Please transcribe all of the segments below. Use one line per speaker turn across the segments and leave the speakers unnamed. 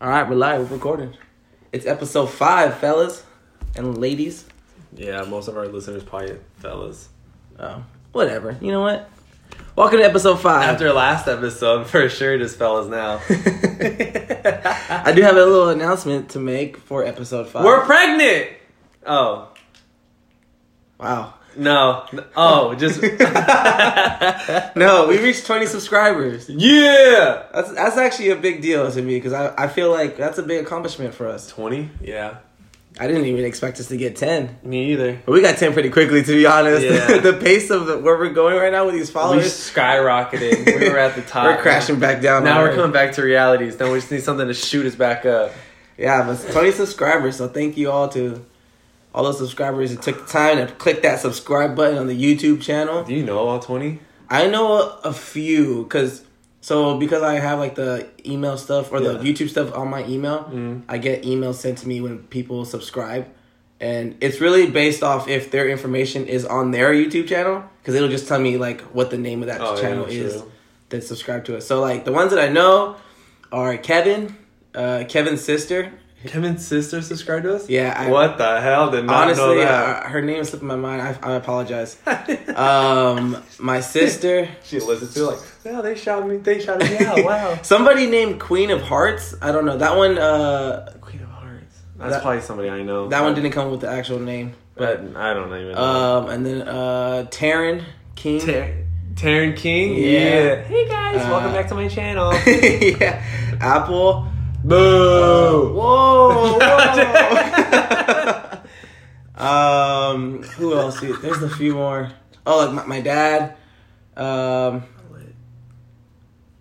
All right, we're live. We're recording. It's episode five, fellas and ladies.
Yeah, most of our listeners probably fellas.
Oh, whatever. You know what? Welcome to episode five.
After last episode, for sure, just fellas now.
I do have a little announcement to make for episode five.
We're pregnant. Oh
wow.
No! Oh, just
No, we reached 20 subscribers.
yeah.
That's that's actually a big deal to me because I, I feel like that's a big accomplishment for us.
Twenty? Yeah.
I didn't even expect us to get 10.
Me either.
But we got 10 pretty quickly, to be honest.
Yeah.
the pace of the, where we're going right now with these
We
followers,
skyrocketed. We were at the top.
we're crashing back down.
Now we're coming back to realities. Now we just need something to shoot us back up.
Yeah, but 20 subscribers. So thank you all to all those subscribers who took the time to click that subscribe button on the YouTube channel.
Do you know all twenty?
I know a, a few because so because I have like the email stuff or the YouTube stuff on my email,
Mm.
I get emails sent to me when people subscribe, and it's really based off if their information is on their YouTube channel because it'll just tell me like what the name of that
Oh, yeah,
channel is that subscribe to it. So like the ones that I know are Kevin, uh, Kevin's sister.
Kevin's sister subscribed to us.
Yeah, I,
what the hell? Did not know
Honestly,
that.
uh, her name slipped my mind. I, I apologize. um, my sister,
She listens to it like, yeah, they shouted me. They shouted me out. Wow.
somebody named Queen of Hearts. I don't know that one. Uh,
Queen of Hearts. That's
That-
probably somebody I know.
that one didn't come with the actual name.
But I don't even know.
Um, and then uh, Taryn King.
Tar- Taryn King.
Yeah.
Hey guys,
Uh,
welcome back to my channel.
yeah, Apple.
Boo.
Whoa. whoa. um, who else? There's a few more. Oh, like my, my dad. Um,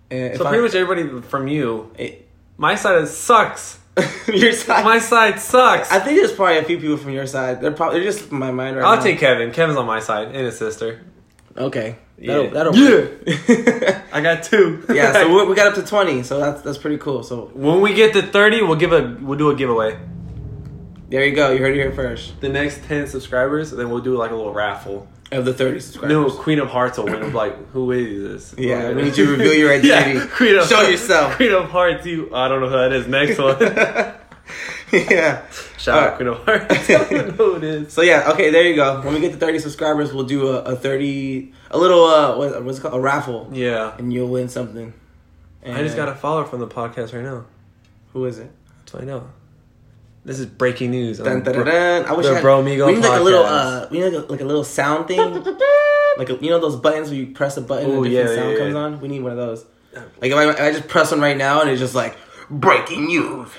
if
so
I-
pretty much everybody from you.
it-
My side sucks.
your side.
My side sucks.
I think there's probably a few people from your side. They're probably they're just in my mind right
I'll
now.
take Kevin. Kevin's on my side and his sister.
Okay.
Yeah.
That'll, that'll
Yeah. I got two.
yeah. So we, we got up to twenty. So that's that's pretty cool. So
when we get to thirty, we'll give a we'll do a giveaway.
there you go. You heard it here first.
The next ten subscribers, then we'll do like a little raffle.
Of the thirty subscribers.
No, Queen of Hearts will win. We'll be like, who is this?
Yeah,
Well,
we need you to reveal your identity.
Yeah, Queen of
Show yourself.
Queen of Hearts. You, I don't know who that is. Next one.
yeah.
Shout out Queen of Hearts. I don't know who it is.
So yeah. Okay. There you go. When we get to thirty subscribers, we'll do a, a thirty, a little uh, what, what's it called, a raffle,
Yeah.
and you'll win something.
I just got a follower from the podcast right now.
Who is it?
That's what I know. This is breaking news.
Dun, dun, dun, dun. I wish
the
I had,
Bro Migo
we need like a little uh, we need like a, like a little sound thing, like a, you know those buttons where you press a button
Ooh,
and a different
yeah,
sound
yeah,
comes
yeah.
on. We need one of those. Like if I, if I just press one right now and it's just like breaking news,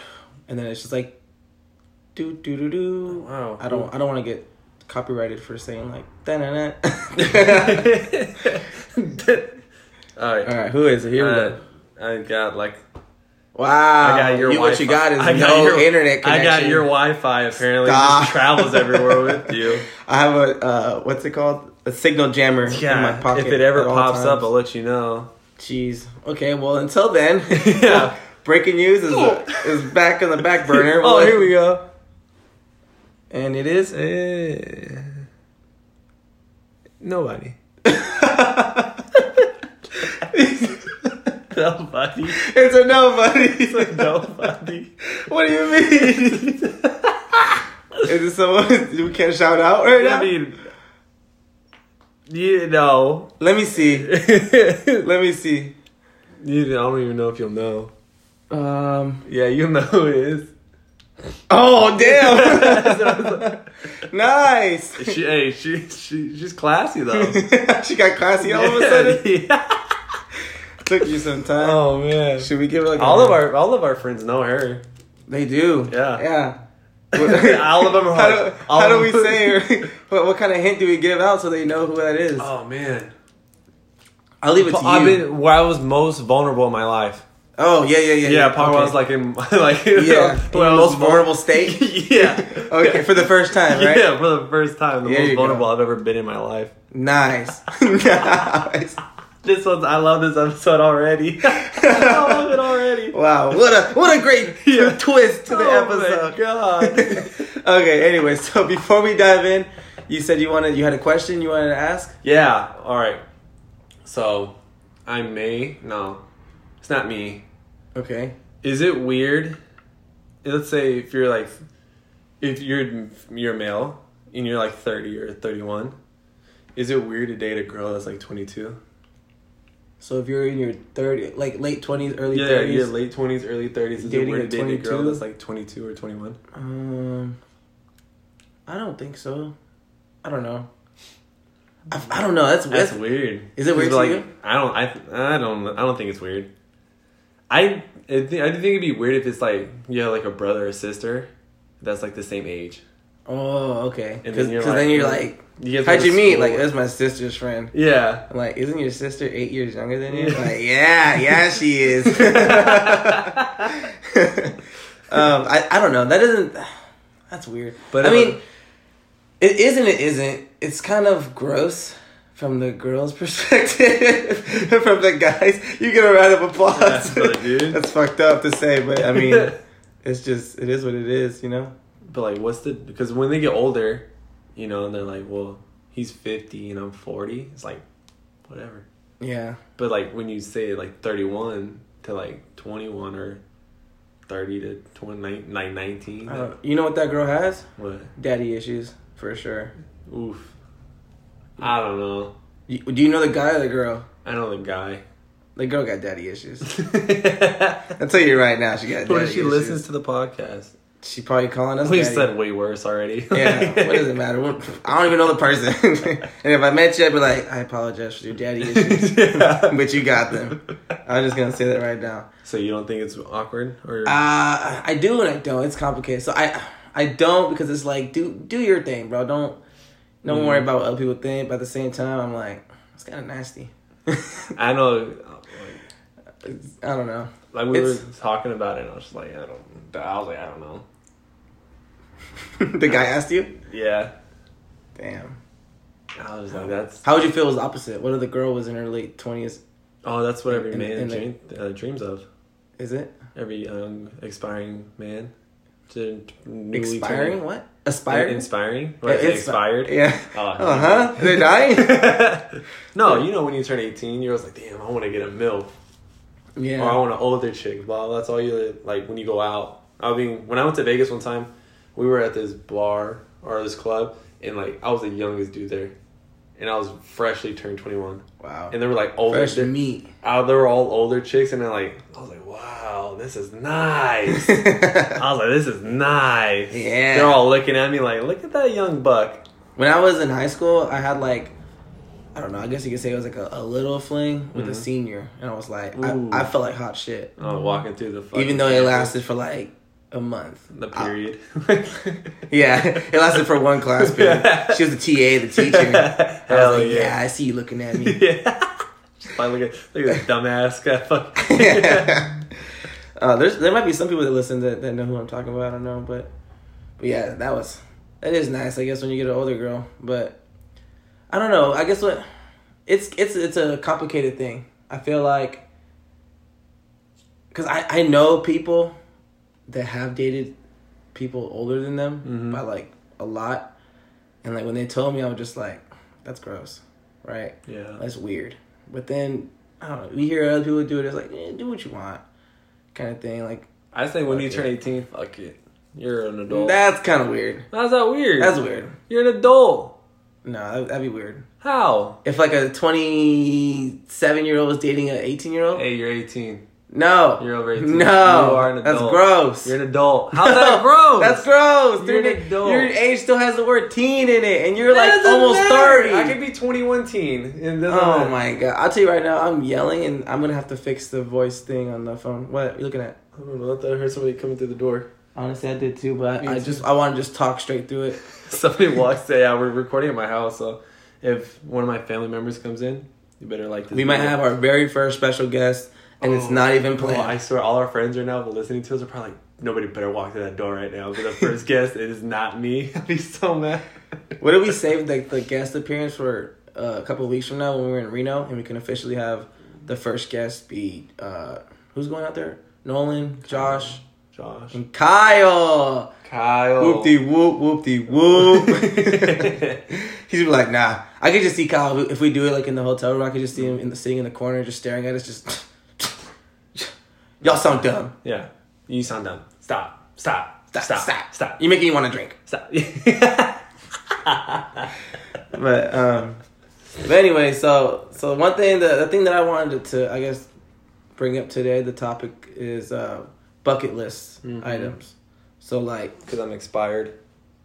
and then it's just like do do do do.
Wow.
I don't I don't want to get copyrighted for saying like da da
All right.
All right, who is it? Here we
Uh,
go.
I got like
Wow,
I got your
you,
Wi-Fi.
what you got is
I got
no
your-
internet
I
connection.
got your Wi-Fi. Apparently, just travels everywhere with you.
I have a uh, what's it called? A signal jammer in my
Yeah.
pocket.
If it ever pops up. I'll let you know.
Jeez. Okay. Well, until then,
Yeah.
breaking news is is back on the back burner.
oh, here we go.
And it is.
Eh. Nobody. Nobody.
It's a nobody.
It's a nobody.
what do you mean? is it someone we can't shout out right now?
I mean, you know.
Let me see. Let me see.
You, I don't even know if you'll know.
Um.
Yeah, you'll know who it is.
Oh damn! nice.
She, hey, she, she, she's classy though.
she got classy all of a sudden.
Yeah.
Took you some time.
Oh man.
Should we give her like
All
a-
of our all of our friends know her.
They do.
Yeah.
Yeah.
All of them are
How do, how do
of
we say her? What, what kind of hint do we give out so they know who that is?
Oh man.
I'll leave it to you.
I've been where I was most vulnerable in my life.
Oh yeah, yeah, yeah.
Yeah, probably
okay.
Was like in like
yeah, in the most vulnerable state.
yeah.
Okay, for the first time, right?
Yeah, for the first time, the most
go.
vulnerable I've ever been in my life.
Nice, nice.
This one's I love this episode already. I love it already.
Wow, what a what a great
Yeah.
twist to the
Oh
episode.
my god.
okay, anyway, so before we dive in, you said you wanted you had a question you wanted to ask.
yeah. All right. So, I may no, it's not me.
Okay.
Is it weird let's say if you're like, if you're you're male and you're like thirty or thirty one, is it weird to date a girl that's like twenty two?
So if you're in your thirty, like late twenties, early
Yeah,
thirties,
yeah, late twenties, early thirties. Is it weird to date a girl that's like twenty two or twenty one?
Um, I don't think so. I don't know. I, I don't know. That's,
That's
that's
weird.
Is it weird to
like,
you?
I don't. I. I don't. I don't think it's weird. I. I think. I think it'd be weird if it's like you have like a brother or sister that's like the same age.
Oh, okay. Because
then you're
then,
like-
you're like,
You
how'd you meet? Like, that's my sister's friend.
Yeah.
I'm like, isn't your sister eight years younger than you?
Yeah.
Like, yeah, yeah, she is. um, I, I don't know. That doesn't. That's weird.
But
I
if
mean, it is and it isn't. It's kind of gross from the girl's perspective. from the guys, you get a round of applause.
Yeah, dude.
That's fucked up to say, but I mean, it's just it is what it is, you know.
But like, what's the? Because when they get older, you know, and they're like, well, he's fifty and I'm forty. It's like, whatever.
Yeah.
But like when you say like thirty one to like twenty one or thirty to 29, like nineteen.
Don't, you know what that girl has?
what?
Daddy issues for sure.
Oof. I don't know.
You, do you know the guy or the girl?
I know the guy.
The girl got daddy issues. I'll tell you right now, she got. Daddy
if she
issues.
listens to the podcast?
She probably calling us.
We
daddy.
said way worse already.
Yeah, what does it matter? What- I don't even know the person. and if I met you, I'd be like, I apologize for your daddy issues,
Yeah.
but you got them. I'm just gonna say that right now.
So you don't think it's awkward or?
Uh, I do and I don't. It's complicated. So I, I don't because it's like do do your thing, bro. Don't don't
Mhm.
worry about what other people think. But at the same time, I'm like, it's kind of nasty.
I know.
I don't know.
Like we
It's-
were talking about it, and I was just like, I don't. I was like, I don't know.
the guy asked you.
Yeah.
Damn.
I was like, that's.
How would you feel was opposite? What if the girl was in her late twenties?
Oh, that's what every
In-
man
in the-
dream, uh, dreams of.
Is it
Every young aspiring man. To
expiring? What aspiring?
Uh, inspiring.
Yeah,
What, is
it's-
expired.
Yeah.
Oh,
Oh, huh? They're dying.
no, you know when you turn eighteen, you're always like, damn, I want to get a milf.
yeah.
or I want an older chick. Blah. That's all you like when you go out. I mean, when I went to Vegas one time, we were at this bar or this club, and like I was the youngest dude there, and I was freshly turned twenty one,
Wow.
and they were like older.
Fresh meat.
uh, they were all older chicks, and then like I was like, wow, this is nice. I was like, this is nice.
Yeah.
They're all looking at me like, look at that young buck.
when I was in high school, I had like, I don't know. I guess you could say it was like a, a little fling with a
Mhm.
senior, and I was like, I, I felt like hot shit,
Oh, walking through the fucking
even though it lasted for like a month.
the period.
yeah, it lasted for one class period. She was the TA, the teacher. I
Hell
was like,
yeah.
yeah. I see you looking at me.
yeah. Just like, look at look at this dumbass guy. Fuck.
uh, there's there might be some people that listen that, that know who I'm talking about. I don't know, but but yeah, that was that is nice. I guess when you get an older girl, but I don't know. I guess what it's it's it's a complicated thing. I feel like because I I know people that have dated people older than them
Mhm.
by like a lot, and like when they told me, I was just like, that's gross, right?
Yeah.
That's weird. But then I don't know. We hear other people do it. It's like, eh, do what you want, kind of thing. Like
I say when you turn
it.
18, fuck it. You're an adult.
that's kind of weird.
How's that weird?
That's weird.
You're an adult.
No, that, that'd be weird.
How?
If like a twenty-seven year old was dating an eighteen-year-old,
Hey, you're 18.
No,
You're over 18.
no,
You are an
that's gross.
You're an adult. How's that gross?
That's gross.
You're
Dude,
an adult.
Your age still has the word teen in it, and you're
That
like almost
matter.
thirty.
I could be 21 teen. Doesn't
Oh
matter.
my god! I'll tell you right now, I'm yelling, and I'm gonna have to fix the voice thing on the phone. What are you looking at?
I don't know. I thought I heard somebody coming through the door.
Honestly, I did too, but
Me
I,
too.
just I want to just talk straight through it.
Somebody walks in. Yeah, we're recording at my house, so if one of my family members comes in, you better like this.
We might have our very first special guest, and it's
Oh,
not even
bro,
planned.
I swear, all our friends are now listening to us are probably like, nobody better walk through that door right now. But the first guest, it is not me. I'd be so mad.
What if we save the, the guest appearance for uh, a couple of weeks from now when we're in Reno, and we can officially have the first guest be uh, who's going out there? Nolan, Josh,
Josh,
and Kyle.
Kyle,
Whoop de whoop, whoop de whoop. He's be like, nah. I could just see Kyle if we do it like in the hotel room. I could just see him in the sitting in the corner, just staring at us. Just y'all sound dumb.
yeah, you sound dumb. Stop. Stop.
Stop.
Stop.
Stop.
Stop.
You're making me want to drink.
Stop.
But um, but anyway, so so one thing that the thing that I wanted to I guess bring up today, the topic is uh, bucket list
Mhm.
items. So like,
Because I'm expired.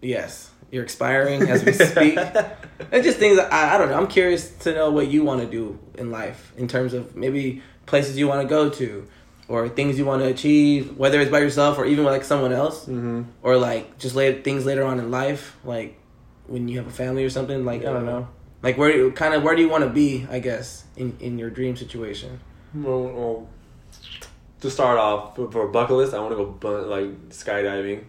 yes, you're expiring as we speak. It's just things I, I don't know. I'm curious to know what you want to do in life in terms of maybe places you want to go to or things you want to achieve, whether it's by yourself or even with like someone else,
Mm-hmm.
or like just later things later on in life, like when you have a family or something. Like I don't know, like where you, kind of where do you want to be? I guess in in your dream situation.
Well, well, to start off for, bucket list, I want to go bu- like skydiving.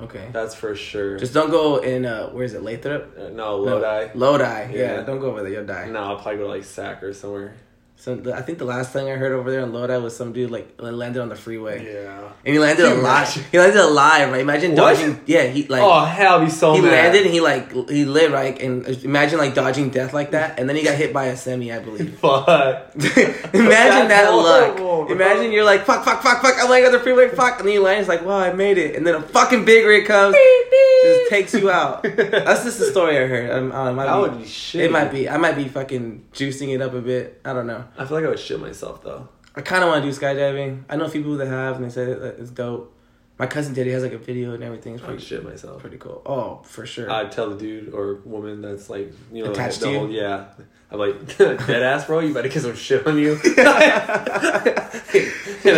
Okay,
That's for sure.
just don't go in. Uh, where is it? Lathrop.
Uh, no Lodi.
Lodi. Yeah.
Yeah.
don't go over there. You'll die.
No, I'll probably go to like Sac or somewhere.
So the, I think the last thing I heard over there in Lodi was some dude like landed on the freeway.
Yeah.
And he landed
Can you
alive. He landed alive, right? Imagine
What?
dodging. Yeah, he like
oh hell, I'd be so
he
mad.
landed and he like he lived right, and uh, imagine like dodging death like that, and then he got hit by a semi, I believe.
Fuck.
Imagine
That's
that luck.
bro.
Imagine you're like fuck, fuck, fuck, fuck. I'm laying on the freeway, fuck, and then you land. It's like, wow, I made it, and then a fucking big rig comes, just takes you out. That's just the story I heard. I'm, uh, I, might
That
be,
would be shit.
It might be. I might be fucking juicing it up a bit. I don't know.
I feel like I would shit myself though.
I kind of want to do skydiving. I know a few people that have, and they said it, it's dope. My cousin did. He has like a video and everything. It's pretty,
shit myself.
pretty cool. Oh, for sure.
I'd tell the dude or woman that's like you know
Attached
the
to you?
yeah. I'm like dead ass bro. You better get some shit on you. and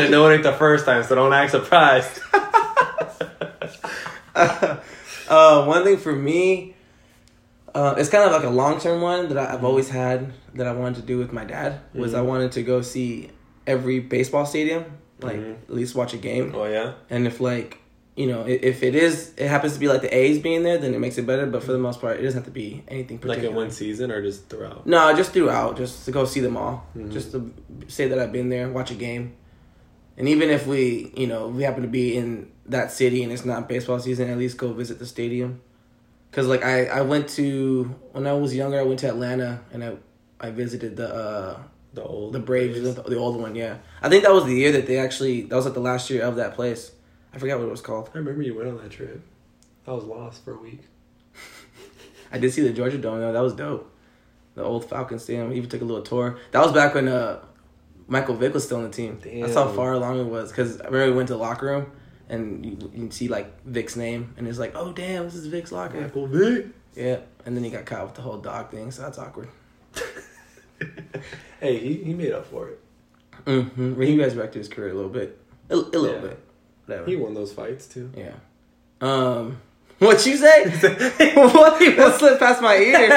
I know it ain't the first time, so don't act surprised.
uh, one thing for me, uh, it's kind of like a long term one that I've always had that I wanted to do with my dad was
Mhm.
I wanted to go see every baseball stadium, like
Mhm.
at least watch a game.
Oh yeah.
And if like you know, if it is, it happens to be like the A's being there, then it makes it better. But for the most part, it doesn't have to be anything particular.
Like in one season or just throughout.
No, just throughout, just to go see them all,
Mhm.
just to say that I've been there, watch a game, and even if we, you know, we happen to be in that city and it's not baseball season, at least go visit the stadium. Cause like I, I went to when I was younger, I went to Atlanta and I, I visited the uh
The old
the Braves, the, the old one, yeah. I think that was the year that they actually that was like the last year of that place. I forgot what it was called.
I remember you went on that trip. I was lost for a week.
I did see the Georgia Dome though. That was dope. The old Falcon Stadium. Even took a little tour. That was back when uh, Michael Vick was still on the team. That's how far along it was. Because I remember we went to the locker room and you, you can see like Vick's name and it's like, oh damn, this is Vick's locker.
Michael Vick.
Yeah. And then he got caught with the whole dog thing, so that's awkward.
hey, he, he made up for it.
Mm-hmm. He to his career a little bit. A, a little
Yeah.
bit. Whatever.
He won those fights too.
yeah. Um. What you say? what? Slipped past my ear.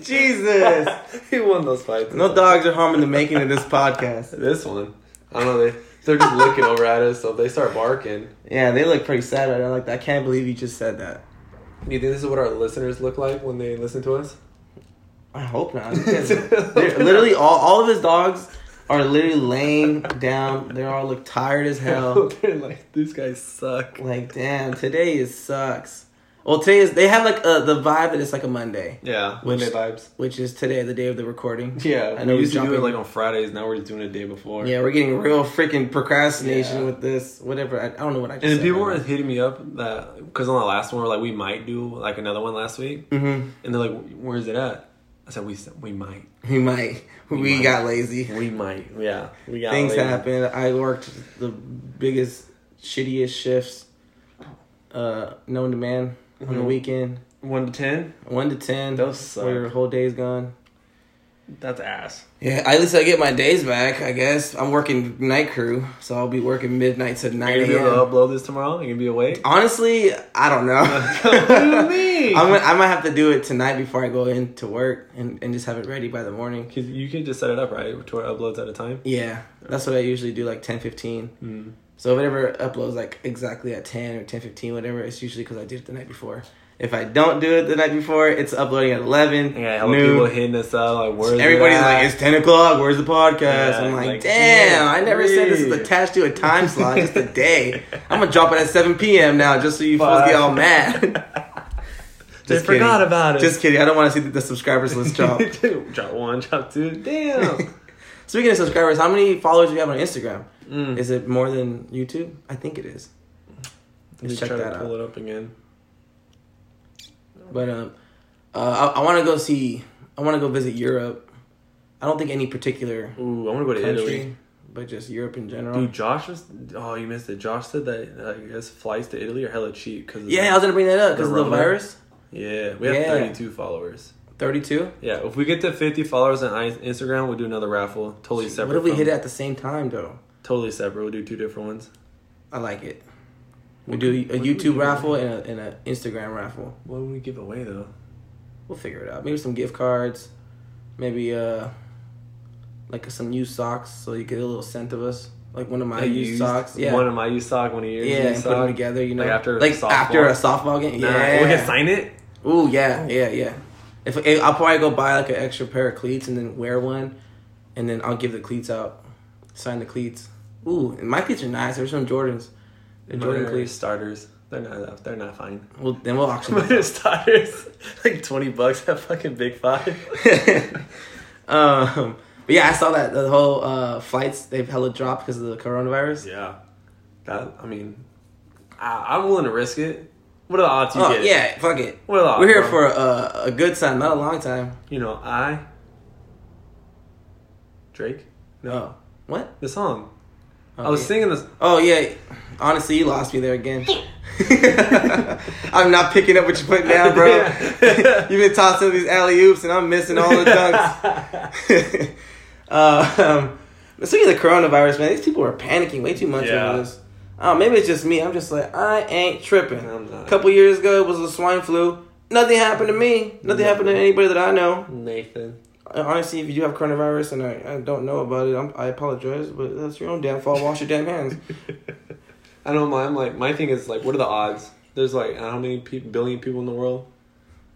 Jesus.
he won those fights.
No dogs are harming the making of this podcast.
This one, I don't know. They they're just looking over at us, so if they start barking.
Yeah, they look pretty sad right now. Like, I can't believe you just said that.
Do you think this is what our listeners look like when they listen to us?
I hope not. literally, all, all of his dogs are literally laying down. They all look tired as hell.
they're like, these guys suck.
Like, damn, today is sucks. Well, today is, they have like uh, the vibe that it's like a Monday,
Yeah,
Which-
Monday vibes.
which is today, the day of the recording.
Yeah,
I
I
know
know we used
we
to do it like on Fridays. Now we're just doing it the day before.
Yeah, we're getting real freaking procrastination
Yeah.
with this. Whatever. I, I don't know what I just
And
said
people were hitting me up that because on the last one, we're like, we might do like another one last week,
now. Mhm.
and they're like, where's it at? I said, we we might,
We might. We,
We might.
got lazy.
we might, yeah, we got
Things
lazy.
happen. I worked the biggest, shittiest shifts uh, known to man on the
Mhm.
weekend.
One to ten,
One to ten.
Those suck.
Where your whole day's gone.
that's ass.
Yeah, at least I get my days back. I guess I'm working night crew, so I'll be working midnight to
Are
nine
you gonna be able to upload this tomorrow? You gonna be awake?
Honestly, I don't know.
what do you mean?
I'm gonna, I might have to do it tonight before I go into work and, and just have it ready by the morning.
Cause you can just set it up right to where it uploads at a time.
Yeah, that's what I usually do, like 10, 15.
Mm.
So if it ever uploads like exactly at 10 or 10:15 whatever, it's usually because I did it the night before. If I don't do it the night before, it's uploading at 11.
Yeah, hella
noon.
people hitting us up like, where's it
Everybody's like, it's 10 o'clock, where's the podcast?
Yeah,
I'm like,
like,
damn,
yeah,
I never said this is attached to a time slot, just a day. I'm going to drop it at 7 p.m. now just so you fools get all mad.
they
Just
forgot about it.
Just kidding. I don't want to see the subscribers list drop.
drop one, drop two. Damn.
Speaking of subscribers, how many followers do you have on Instagram?
Mm.
Is it more than YouTube? I think it is.
Let me
Let's check
try
that
to
out.
pull it up again.
But um, uh, I, I want to go see. I want to go visit Europe. I don't think any particular
Ooh, I want to go to
country,
Italy.
but just Europe in general.
Dude, Josh was. Oh, you missed it. Josh said that uh, I guess flights to Italy are hella cheap because.
yeah, I was gonna bring that up because of the virus.
Yeah, we have
Yeah.
32 followers.
Thirty-two.
Yeah, if we get to 50 followers on Instagram, we'll do another raffle. Totally separate.
What if we hit it at the same time though?
Totally separate. We'll do two different ones.
I like it. We do a
what could
YouTube
do?
raffle and a and a Instagram raffle.
What would we give away though?
We'll figure it out. Maybe some gift cards. Maybe uh, like some used socks, so you get a little scent of us. Like one of my
A
used, socks. Yeah.
One of my used sock, one of yours.
yeah,
used
and put them together. You know,
Like after
like
softball?
after a softball game.
Nah,
Yeah,
we can sign it.
Ooh, yeah, yeah, yeah. If I'll probably go buy like an extra pair of cleats and then wear one, and then I'll give the cleats out, sign the cleats. Ooh, my cleats are nice. There's some Jordans. The Jordan cleats.
starters. They're not. They're not fine.
Well, then we'll auction.
Minor starters, like 20 bucks at fucking Big Five.
um, but yeah, I saw that the whole uh, flights they've hella dropped because of the coronavirus.
Yeah, that. I mean, I, I'm willing to risk it. What are the odds you
Oh
get?
yeah, fuck it.
What are the odds?
We're here
bro?
for a, a good time, not a long time.
You know, I. Drake.
Oh, what?
The song.
Oh,
I was
yeah.
singing this.
Oh yeah, honestly, you lost me there again. I'm not picking up what you're putting down, bro. You've been tossing these alley oops, and I'm missing all the dunks. uh, um, but speaking of the coronavirus, man, these people are panicking way too much
Yeah.
over this. Oh, maybe it's just me. I'm just like, I ain't tripping. A couple years ago, it was the swine flu. Nothing happened to me. Nothing happened to anybody that I know.
Nathan.
Honestly, if you do have coronavirus and I, I don't know about it, I'm, I apologize, but that's your own damn fault. Wash your damn hands.
I don't mind. Like my thing is like, what are the odds? There's like I don't know how many people, billion people in the world,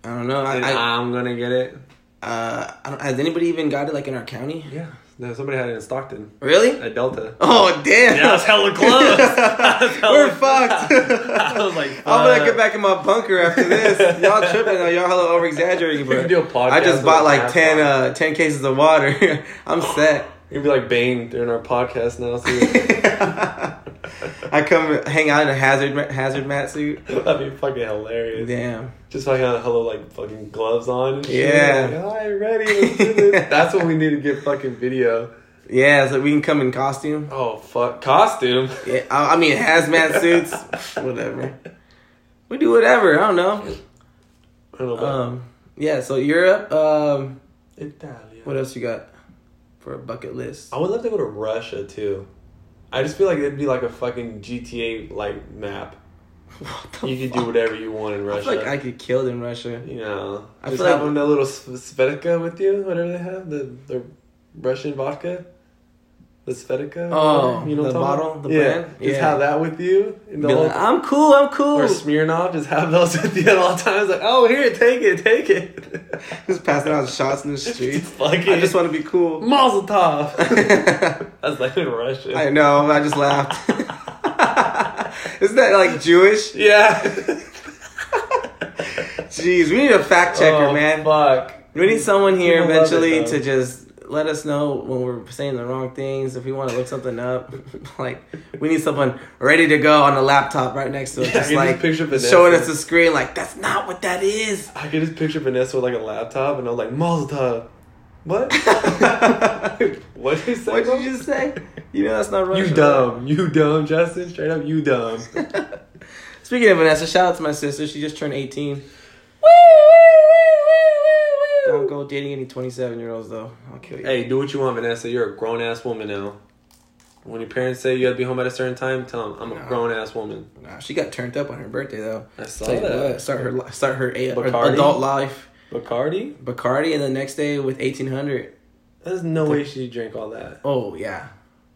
I don't know. I, I,
I'm gonna get it.
uh, I don't, has anybody even got it like in our county?
Yeah. No, somebody had it in Stockton
Really?
at Delta.
Oh damn!
Yeah, it's hella close. That's hella
We're fucked.
I was like,
I'm gonna get back in my bunker after this. Y'all tripping? Though. Y'all hella over exaggerating,
We
but
can do a podcast
I just bought like
mask
ten uh ten cases of water. I'm set.
You'd be like Bane during our podcast now.
I come hang out in a hazard hazard mat suit.
that'd be fucking hilarious.
Damn.
Just like a hello like fucking gloves on and shit.
Yeah.
Like, All right, ready. Let's do this. That's what we need to get fucking video.
Yeah, so we can come in costume.
Oh fuck, costume.
Yeah, I, I mean hazmat suits, whatever. We do whatever. I don't know.
I don't know
Um, yeah. So Europe. Um,
Italia.
what else you got for a bucket list?
I would love to go to Russia too. I just feel like it'd be like a fucking GTA like map. You could
fuck?
do whatever you want in
I
Russia.
feel like I could kill them in Russia.
you know,
I
just
feel like-
having a little Sv- Svedka with you, whatever they have, the the Russian vodka, the Svedka.
Oh,
you know
the
what I'm
bottle,
about?
the
yeah,
brand?
just
Yeah.
have that with you. In the
Be like, I'm cool. I'm cool.
or Smirnoff, just have those with you at all times. Like, oh, here, take it, take it.
Just passing out shots in the streets.
Fuck
I just want to be cool.
Mazel tov.
I
That's like in Russian.
I know. I just laughed. Isn't that like Jewish?
yeah.
Jeez, we need a fact checker,
Oh,
man.
Fuck.
We need someone here
People love it,
eventually to just let us know when we're saying the wrong things. If we want to look something up, like we need someone ready to go on the laptop right next to us,
Yeah,
just
can just
like
picture Vanessa.
showing us the screen. Like that's not what that is.
I could just picture Vanessa with like a laptop, and I was like, Mazel. What? what did you say?
What did you just say? You know that's not Russian.
You dumb. You dumb, Justin. Straight up, you dumb.
Speaking of Vanessa, shout out to my sister. She just turned 18. Don't go dating any 27 year olds though. I'll kill you.
hey, do what you want, Vanessa. You're a grown ass woman now. When your parents say you have to be home at a certain time, tell them I'm a
No.
grown ass woman.
Nah, she got turned up on her birthday though.
I saw
Tell
that.
what, start her start her, a- her adult life.
Bacardi?
Bacardi, and the next day with 1800.
There's no way she drank all that.
Oh yeah,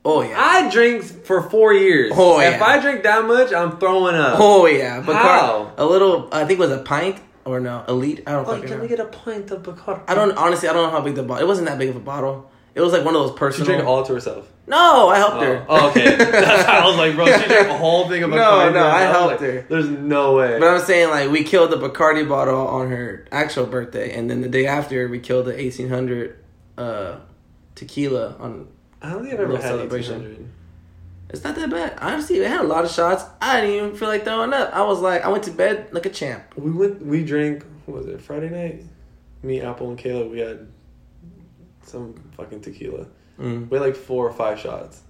oh yeah,
I drink for four years.
Oh, yeah. If.
I drink that much, I'm throwing up.
oh yeah. Bacardi,
How?
a little. I think it was a pint or no elite. I don't
Oh,
fucking
let
know.
me get a pint of Bacardi.
I don't honestly. I don't know how big the bottle. It wasn't that big of a bottle. It was like one of those personal.
She
personal.
drank it all to herself.
no, I helped
Oh,
her.
oh, okay. That's how I was like, bro, she drank a whole thing of
No,
Bacardi.
no, no, I
was
helped
like,
her.
There's no way.
But I'm saying like we killed the Bacardi bottle on her actual birthday, and then the day after we killed the 1800 uh, tequila on.
I don't think I've ever
Little
had
celebration.
1800.
It's not that bad. Honestly, I had a lot of shots. I didn't even feel like throwing up. I was like, I went to bed like a champ.
We went. We drank. What was it Friday night? Me, Apple, and Kayla. We had some fucking tequila.
Mm.
We had like four or five shots,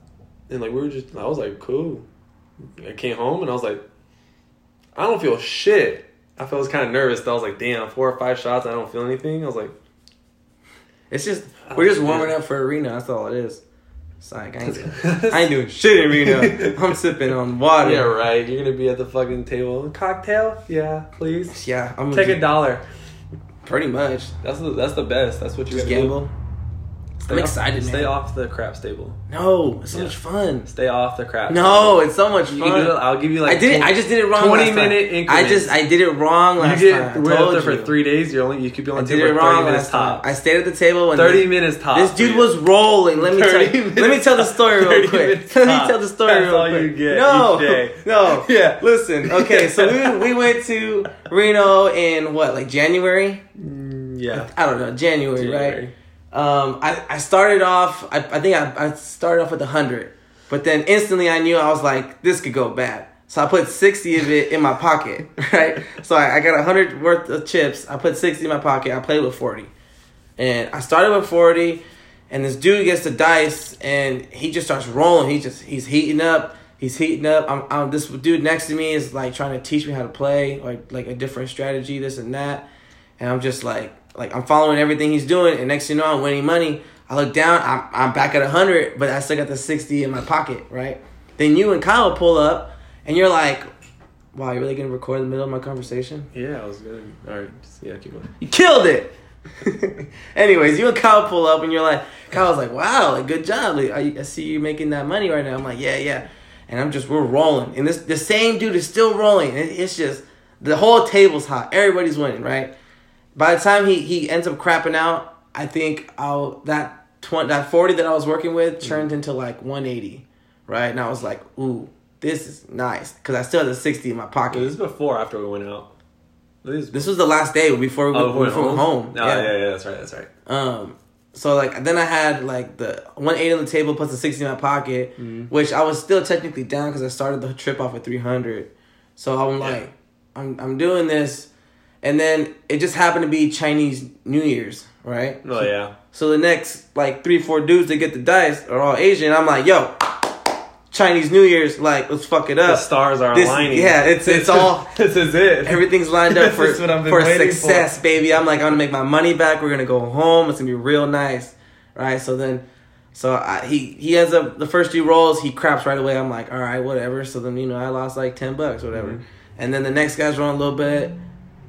and like we were just. I was like, cool. I came home and I was like, I don't feel shit. I felt kind of nervous. I was like, damn, four or five shots. I don't feel anything. I was like,
It's just we're just warming up for Reno. That's all it is. It's like I ain't, I ain't doing shit in Reno. I'm sipping on water.
yeah, right. You're gonna be at the fucking table. Cocktail? Yeah, please.
Yeah, I'm gonna take
a dollar.
pretty much
That's the that's the best. That's what you
just
gotta do. Stay
I'm
off-
excited,
Stay
man.
off the craps table.
No, it's so
Yeah.
much fun.
Stay off the crap.
No, it's so much fun.
it. I'll give you like.
I did it. I just did it wrong.
20
last time.
minute
I just I did it wrong last
You get
time.
we're up there for three days. You only you keep on
I
table for
wrong
thirty minutes
last time.
top.
I stayed at the table and
Thirty minutes top.
this dude was rolling. Let me tell
30
you. Let me tell the story real quick. Let me tell the story
That's
real
all
quick.
you get
no, no.
Yeah.
Listen. Okay, so we we went to Reno in what like January.
Mm, yeah.
I don't know January. right? Um, I, I started off. I, I think I, I started off with hundred, but then instantly I knew I was like this could go bad. So I put sixty of it in my pocket, right? So I, I got hundred worth of chips. I put sixty in my pocket. I played with forty, and I started with forty, and this dude gets the dice, and he just starts rolling. He just he's heating up. He's heating up. I'm, I'm this dude next to me is like trying to teach me how to play, like like a different strategy, this and that, and I'm just like like I'm following everything he's doing, and next thing you know, I'm winning money. I look down, I'm I'm back at hundred, but I still got the sixty in my pocket, right? Then you and Kyle pull up, and you're like, "Wow, you're really gonna record in the middle of my conversation?
Yeah, I was gonna. All right. Yeah, keep going.
You killed it." Anyways, you and Kyle pull up, and you're like, Kyle's like, "Wow, like good job. Like, I, I see you making that money right now." I'm like, "Yeah, yeah," and I'm just we're rolling, and this the same dude is still rolling. It, it's just the whole table's hot. Everybody's winning, right? By the time he he ends up crapping out, I think I'll that twenty that forty that I was working with turned into like one eighty, right? And I was like, "Ooh, this is nice," because I still had the sixty in my pocket.
This is before after we went out. This
This was the last day before we
oh, we
before
went
went home.
Oh, yeah. yeah, that's right. That's right.
Um, so like then I had like the one eighty on the table plus the sixty in my pocket,
Mm-hmm.
which I was still technically down because I started the trip off at three hundred. So I'm
Yeah.
like, I'm I'm doing this, and then it just happened to be Chinese New Year's, right?
Oh yeah.
So the next like three four dudes that get the dice are all Asian. I'm like, yo, Chinese New Year's, like let's fuck it
The
up.
stars are
This-
aligning.
yeah, it's- it's all-
this is it.
Everything's lined up for,
This is what I've been
for success, baby. I'm like, I'm gonna make my money back. We're gonna go home. It's gonna be real nice, right? So then, so I, he he ends up the first two rolls. He craps right away. I'm like, all right, whatever. So then you know I lost like ten bucks, whatever.
Mhm.
And then the next guy's rolling a little bit,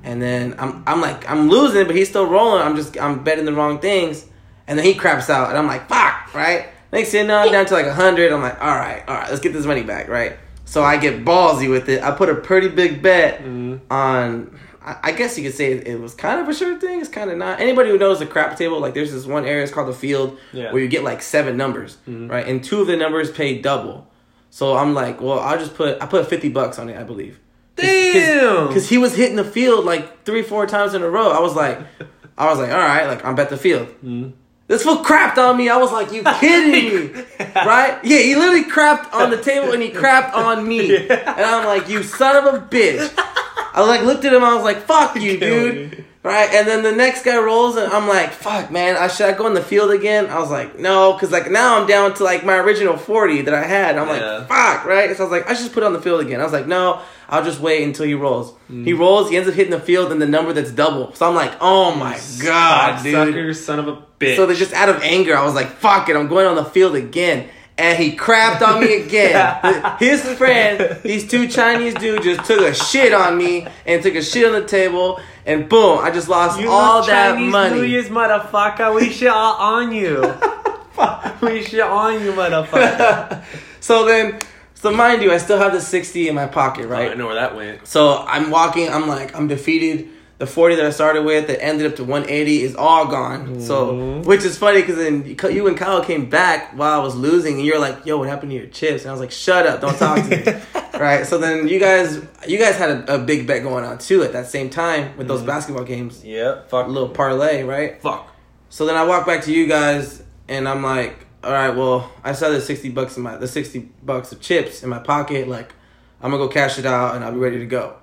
and then I'm I'm like I'm losing, but he's still rolling. I'm just I'm betting the wrong things, and then he craps out, and I'm like, fuck, right? Next thing you know, I'm down to like hundred. I'm like, all right, all right, let's get this money back, right? So I get ballsy with it. I put a pretty big bet
Mhm.
on. I I guess you could say it was kind of a sure thing. It's kind of not. Anybody who knows the crap table, like there's this one area it's called the field
Yeah.
where you get like seven numbers,
Mhm.
right? And two of the numbers pay double. So I'm like, well, I'll just put I put fifty bucks on it, I believe.
Damn.
Because he was hitting the field like three, four times in a row. I was like, I was like, all right, like I'm bet the field.
Mhm.
This fool crapped on me. I was like, you kidding me? right? Yeah, he literally crapped on the table and he crapped on me.
Yeah.
And I'm like, you son of a bitch. I like looked at him, I was like, fuck you, dude. Right? And then the next guy rolls and I'm like, fuck, man, I should I go in the field again? I was like, no, because like now I'm down to like my original 40 that I had. I'm
Yeah.
like, fuck, right? So I was like, I should just put it on the field again. I was like, no, I'll just wait until he rolls.
Mm.
He rolls, he ends up hitting the field and the number that's double. So I'm like, oh my god, dude.
Sucker, son of a bitch.
So they're just out of anger, I was like, fuck it, I'm going on the field again. And he crapped on me again. His friend, these two Chinese dudes just took a shit on me and took a shit on the table and boom, I just lost
You
all
know
that
Chinese
money.
New Year's, motherfucker. We shit all on you. we shit on you, motherfucker.
so then so mind you, I still have the 60 in my pocket, right?
Oh, I know where that went.
So I'm walking, I'm like, I'm defeated. The 40 that I started with that ended up to 180 is all gone. So,
Mhm.
which is funny because then you and Kyle came back while I was losing, and you're like, "Yo, what happened to your chips?" And I was like, "Shut up, don't talk to me." right. So then you guys, you guys had a, a big bet going on too at that same time with those basketball games,
Yep.
a little parlay, right?
Fuck.
So then I walk back to you guys, and I'm like, all right, well, I saw the sixty bucks in my the sixty bucks of chips in my pocket. Like, I'm gonna go cash it out, and I'll be ready to go.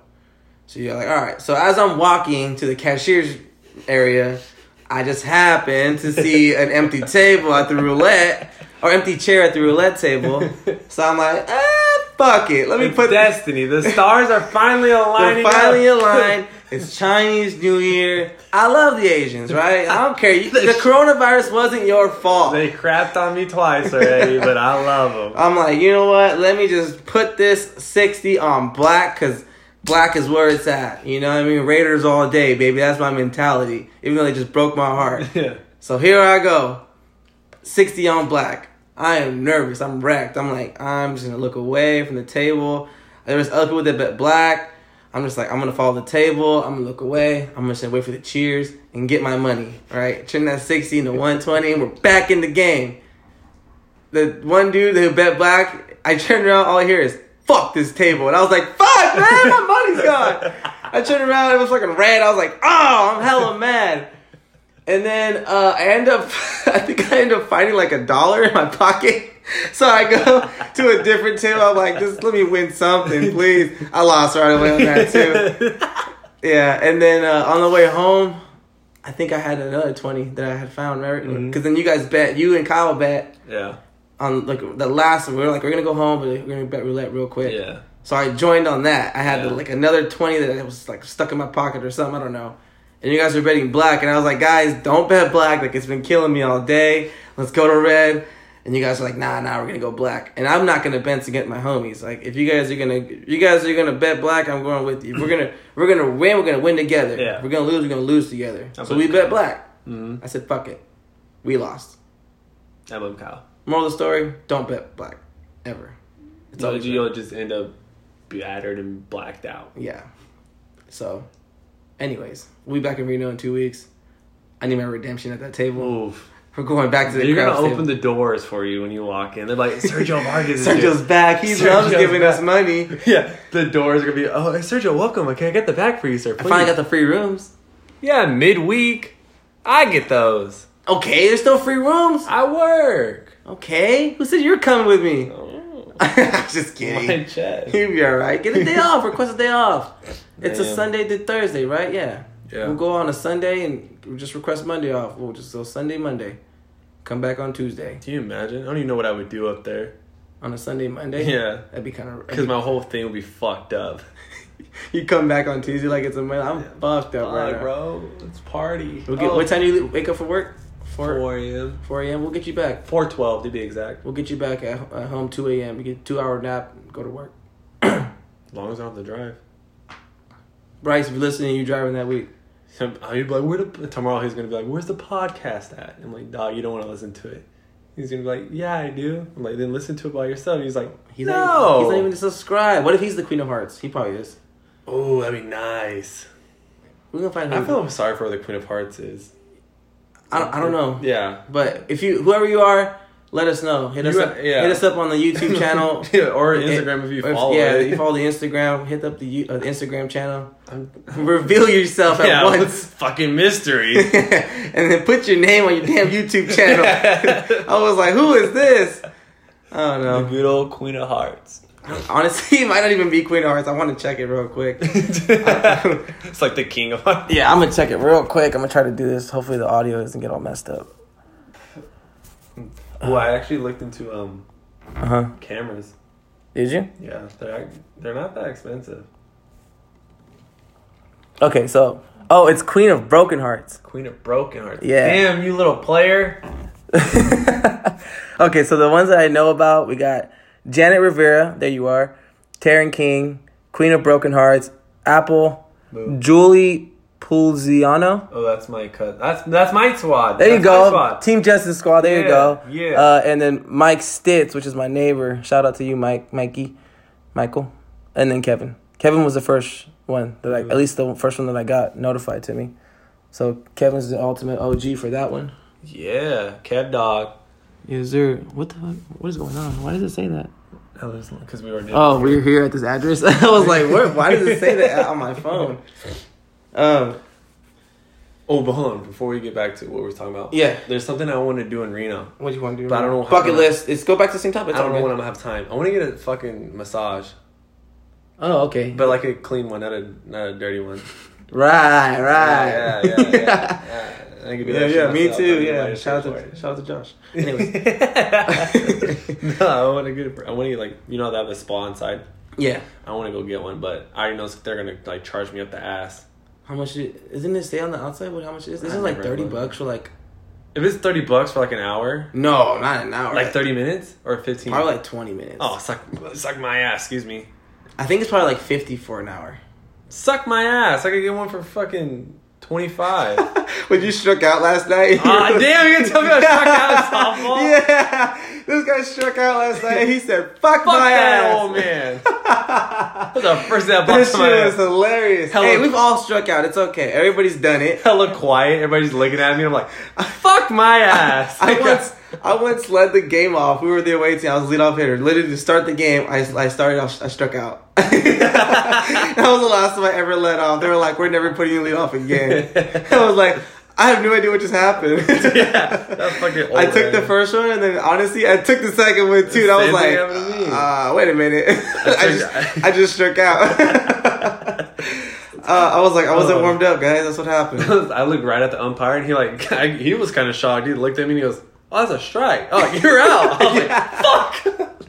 So you're like, all right. So as I'm walking to the cashier's area, I just happen to see an empty table at the roulette or empty chair at the roulette table. So I'm like, ah, fuck it. Let me
It's
put
destiny. The stars are finally aligning.
They're finally
up.
aligned. It's Chinese New Year. I love the Asians, right? I don't care. The coronavirus wasn't your fault.
They crapped on me twice already, but I love them.
I'm like, you know what? Let me just put this 60 on black because black is where it's at. You know what I mean? Raiders all day, baby. That's my mentality. Even though they just broke my heart.
Yeah.
So here I go. 60 on black. I am nervous. I'm wrecked. I'm like, I'm just gonna look away from the table. There was other people that bet black. I'm just like, I'm gonna follow the table. I'm gonna look away. I'm just gonna wait for the cheers and get my money. Right? Turn that 60 into 120, and we're back in the game. The one dude that bet black, I turned around. All I hear is "fuck this table," and I was like, "Fuck, man, my money's gone." I turned around. It was fucking red. I was like, "Oh, I'm hella mad." And then uh, I end up, I think I end up finding like a dollar in my pocket. So I go to a different table. I'm like, just let me win something, please. I lost right away on that too. Yeah, and then uh, on the way home, I think I had another twenty that I had found, right? Because
Mhm.
then you guys bet, you and Kyle bet
Yeah.
on like the last. We were like, we're gonna go home, but we're gonna bet roulette real quick.
Yeah.
So I joined on that. I had
Yeah.
like another twenty that was like stuck in my pocket or something. I don't know. And you guys were betting black, and I was like, guys, don't bet black. Like it's been killing me all day. Let's go to red. And you guys are like, nah, nah, we're gonna go black. And I'm not gonna bet to get my homies. Like if you guys are gonna, you guys are gonna bet black, I'm going with you. If we're gonna, we're gonna win. We're gonna win together.
Yeah.
If we're gonna lose. We're gonna lose together.
I
so we
believe
bet black.
Mm-hmm.
I said, fuck it. We lost.
I love Kyle.
Moral of the story: Don't bet black, ever. It's always
you'll just end up battered and blacked out.
Yeah. So, anyways, we'll be back in Reno in two weeks. I need my redemption at that table.
Oof.
We're going back to the
You're gonna open the doors for you when you walk in. They're like, Sergio Vargas
Sergio's
here."
back. He loves
Sergio's
giving us money.
Yeah, the doors are gonna be. Oh, hey, Sergio, welcome. Can I get the bag for you, sir?
I finally got the free rooms.
Yeah, midweek. I get those.
Okay, there's still free rooms.
I work.
Okay, who said you're coming with me?
Oh,
I'm just
my
kidding.
chest.
You'll be all right. Get a day off. Request a day off. It's a Sunday to Thursday, right? Yeah.
Yeah.
We'll go on a Sunday and we'll just request Monday off. We'll just go Sunday, Monday. Come back on Tuesday.
Can you imagine? I don't even know what I would do up there.
On a Sunday, Monday.
Yeah,
That'd be kind of
because my whole thing would be fucked up.
You come back on Tuesday like it's a Monday. I'm fucked up right now.
bro. It's party.
We'll get,
Oh,
What time do you wake up for work? 4,
4 a.m.
4 a.m. We'll get you back.
412 to be exact.
We'll get you back at, at home 2 a.m. You get a two hour nap, go to work.
As long as I don't have to drive.
Bryce, if you're listening, you're driving that week.
He'd uh, be like, "Where the tomorrow?" He's gonna be like, "Where's the podcast at?" I'm like, "Dog, you don't want to listen to it." He's gonna be like, "Yeah, I do." I'm like, "Then listen to it by yourself." He's like,
He's
"No."
Not, he's not even subscribed. What if he's the Queen of Hearts? He probably is.
oh, that'd be nice.
We're gonna find
I feel sorry for where the Queen of Hearts is.
I don't, I don't know.
Yeah.
But if you, whoever you are, let us know. Hit us
You-
up.
yeah.
Hit us up on the YouTube channel.
yeah, or
It-
Instagram if you
Or
follow
yeah,
it.
if you follow the Instagram. Hit up the you- uh, Instagram channel.
I'm-
Reveal yourself at
yeah,
once.
fucking mystery.
and then put your name on your damn YouTube channel. I was like, who is this? I don't
the
know.
good old Queen of Hearts.
Honestly, it might not even be Queen of Hearts. I want to check it real quick.
it's like the King of Hearts.
Yeah, I'm gonna check it real quick. I'm gonna try to do this. Hopefully, the audio doesn't get all messed up.
Well, I actually looked into um
Uh huh.
cameras.
Did you?
Yeah, they're they're not that expensive.
Okay, so oh, it's Queen of Broken Hearts.
Queen of Broken Hearts.
Yeah.
Damn, you little player.
okay, so the ones that I know about, we got Janet Rivera. There you are. Taryn King, Queen of Broken Hearts, Apple,
Boo.
Julie Pulziano.
Oh, that's my cut. That's that's my squad.
There you
That's my
go.
squad.
Team Justice Squad. There you go.
yeah.
Uh, and then Mike Stitz, which is my neighbor. Shout out to you, Mike, Mikey, Michael, and then Kevin. Kevin was the first one that I, at least the first one that I got notified to me. So Kevin's the ultimate OG for that one.
Yeah, Kev Dog.
Is there what the what is going on? Why does it say that?
Because we were.
Oh, we're here at this address. I was like, where, why does it say that on my phone? Um.
Oh, but hold on. Before we get back to what we were talking about,
Yeah.
there's something I want to do in Reno.
What do you want to do?
But I don't know how
Bucket list. Let's go back to the same topic.
I don't know when I'm gonna have time. I want to get a fucking massage,
Oh, okay.
but like a clean one, not a not a dirty one.
right, right.
Yeah, yeah, yeah. yeah. yeah. I could do
yeah,
that
yeah, me
myself.
too. Yeah, shout out to
it.
shout out to Josh. Anyways,
no, I want to get. it for- I want to like you know they have a spa inside.
yeah.
I want to go get one, but I already know they're gonna like charge me up the ass.
How much is it, isn't it? Stay on the outside. What? How much is? This
I
is like thirty bucks for like.
If it's thirty bucks for like an hour,
No, not an hour.
like thirty minutes or fifteen.
Probably like twenty minutes.
Oh, suck, suck my ass. Excuse me.
I think it's probably like fifty for an hour.
Suck my ass. I could get one for fucking twenty five.
when you struck out last night.
Ah, damn! You gonna tell me I struck out in softball?
Yeah, this guy struck out last night. He said, "Fuck,
Fuck
my
that
ass."
old man. That's the first thing I
That
bought
shit
ass.
hilarious.
Hella-
hey, we've all struck out. It's okay. Everybody's done it.
Hella quiet. Everybody's looking at me. I'm like, fuck my ass.
I once, I once led the game off. We were the away team. I was lead off hitter. Literally to start the game, I, I started off. I struck out. that was the last time I ever led off. They were like, "We're never putting you lead off again." I was like, "I have no idea what just happened."
yeah, that's fucking. Old
I took the first one, and then honestly, I took the second one too. And I was like,
thing happened to me.
uh, "Wait a minute!" I,
took-
just, I just struck out. uh, I was like, I wasn't
Oh.
warmed up, guys. That's what happened.
I looked right at the umpire, and he like I, he was kind of shocked. He looked at me and he goes, "Oh, that's a strike. Oh, you're out." I was like, "Fuck."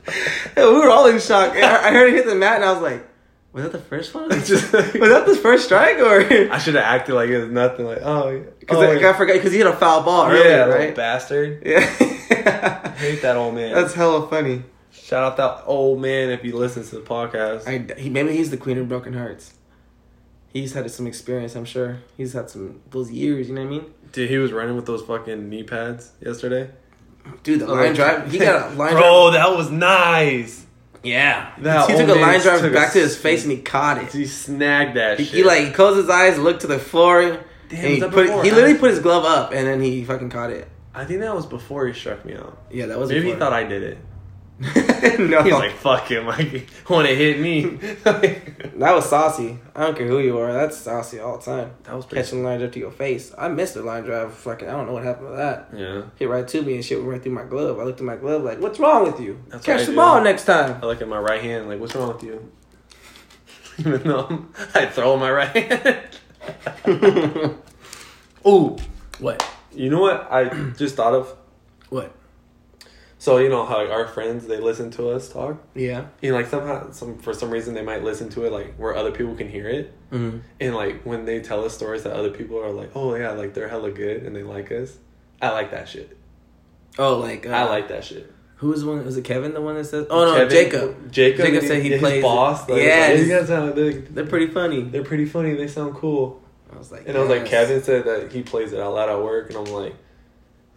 Yeah, we were all in shock. I heard it hit the mat, and I was like, "Was that the first one? was that the first strike, or?"
I should have acted like it was nothing. Like, oh,
Because
oh,
I, I forgot because he hit a foul ball
yeah,
earlier,
little
right?
bastard.
Yeah, I
hate that old man.
that's hella funny.
Shout out that old man if he listens to the podcast.
I, he, maybe he's the queen of broken hearts. He's had some experience, I'm sure. He's had some those years, you know what I mean?
Dude, he was running with those fucking knee pads yesterday.
Dude, the
Oh,
line drive. He got a line drive.
Bro, that was nice.
Yeah,
That
he took a line drive
took a
back to his
s-
face and he caught it.
He snagged that
He,
shit.
he like he closed his eyes, looked to the floor, and he put he literally put his glove up and then he fucking caught it.
I think that was before he struck me out.
Yeah, that was
Maybe he thought I did it.
no,
He's like, fuck him. Like, want to hit me. that
was saucy. I don't care who you are. That's saucy all the time.
That was pretty.
Catching the line drive to your face. I missed the line drive. Fucking, I don't know what happened to that.
Yeah.
Hit right to me and shit went right through my glove. I looked at my glove like, "What's wrong with you?
That's
Catch the
do.
ball next time."
I look at my right hand, like, what's wrong with you? Even though I throw my right hand. Ooh,
What?
you know what I just thought of?
What?
So you know how like, our friends they listen to us talk,
Yeah.
and like somehow some for some reason they might listen to it like where other people can hear it,
Mm-hmm.
and like when they tell us stories that other people are like, oh yeah, like they're hella good and they like us. I like that shit.
Oh, like uh,
I like that shit.
Who was the one? Was it Kevin? The one that says? Oh no,
Kevin-
Jacob.
Jacob.
Jacob said he
his
plays
boss. like,
Yeah,
like, you guys sound they,
They're pretty funny.
they're pretty funny. They sound cool.
I was like,
And I was like. Kevin said that he plays it out loud at work, and I'm like,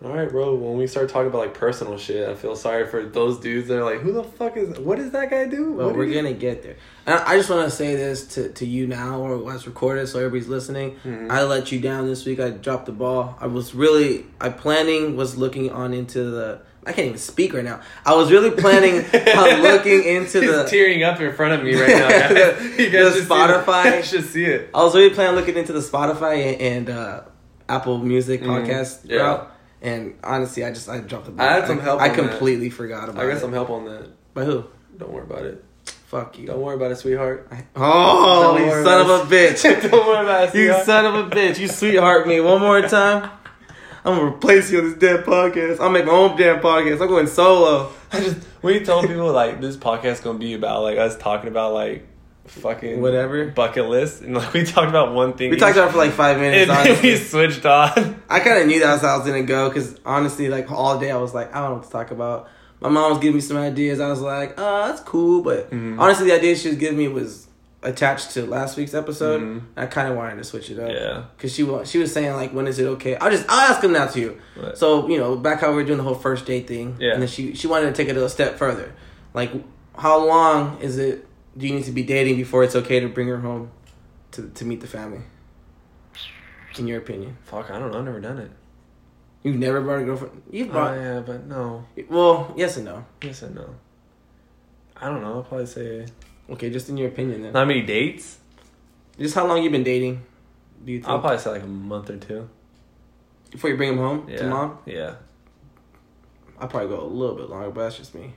all right, bro. When we start talking about like personal shit, I feel sorry for those dudes that are like, who the fuck is? What does that guy do?
Well, we're
he-"
gonna get there. And I I just want to say this to, to you now, or let's record it so everybody's listening.
Mhm.
I let you down this week. I dropped the ball. I was really, I planning was looking on into the. I can't even speak right now. I was really planning on looking into
He's
the.
tearing up in front of me right now. Guys.
The-
you
the
guys should
Spotify.
You should see it.
I was really planning on looking into the Spotify and, and uh, Apple Music
Mhm.
podcast
Yeah.
route. And honestly, I just I dropped the ball.
I had some help
I,
on that.
completely forgot about
I got some help on that.
By who?
Don't worry about it.
Fuck you.
Don't worry about it, sweetheart.
Oh, you son of a bitch.
Don't worry about it,
You son of a bitch. You sweetheart me one more time. I'm gonna replace you on this damn podcast. I'll make my own damn podcast. I'm going solo.
I just when you tell people like this podcast gonna be about like us talking about like fucking
Whatever.
bucket list and like we talked about one thing
We talked about it for like five minutes.
and
honestly.
we switched on.
I kind of knew that's how I was gonna go because honestly, like all day, I was like, I don't know what to talk about. My mom was giving me some ideas. I was like, oh, that's cool, but
Mhm.
honestly, the idea she was giving me was attached to last week's episode.
Mhm.
I kind of wanted to switch it up.
Yeah.
Cause she was she was saying like, when is it okay? I'll just I'll ask them now to you. So you know, back how we were doing the whole first date thing.
Yeah.
And then she she wanted to take it a step further. Like, how long is it? Do you need to be dating before it's okay to bring her home to to meet the family? In your opinion,
Fuck, I don't know. I've never done it.
you've never brought a girlfriend. You've
Oh
brought.
yeah, but no.
Well, yes and no.
Yes and no. I don't know. I'll probably say
Okay, just in your opinion then.
not many dates.
Just how long you been dating? Do you think?
I'll probably say like a month or two.
before you bring him home
Yeah.
to mom.
Yeah.
I'll probably go a little bit longer, but that's just me.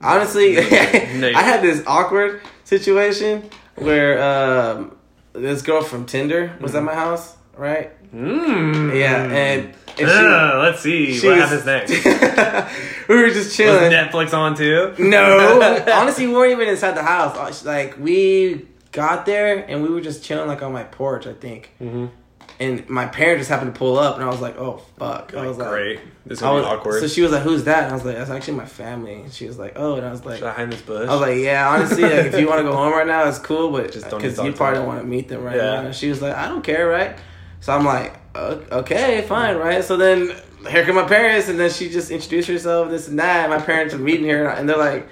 Honestly,
No,
I had this awkward situation where um, this girl from Tinder was
Mm-hmm.
at my house, right?
Mm.
Yeah, and, and she-
Uh, let's see
she
what
was-
happens next.
we were just
Was
chilling.
Netflix on too?
No, honestly, we weren't even inside the house. Like we got there and we were just chilling like on my porch, I think.
Mm-hmm.
And my parents just happened to pull up, and I was like, "Oh fuck!" I was like,
great. This is
I was,
awkward.
So she was like, "Who's that?" And I was like, "That's actually my family." And she was like, "Oh," and I was like,
Should I hide in this bush?
I was like, "Yeah, honestly, like, if you want to go home right now, it's cool, but
Just don't
because you probably don't want to meet them right
Yeah.
now." And she was like, "I don't care, right?" So I'm like, "Okay, fine, right?" So then here come my parents, and then she just introduced herself, this and that. My parents are meeting her, and they're like,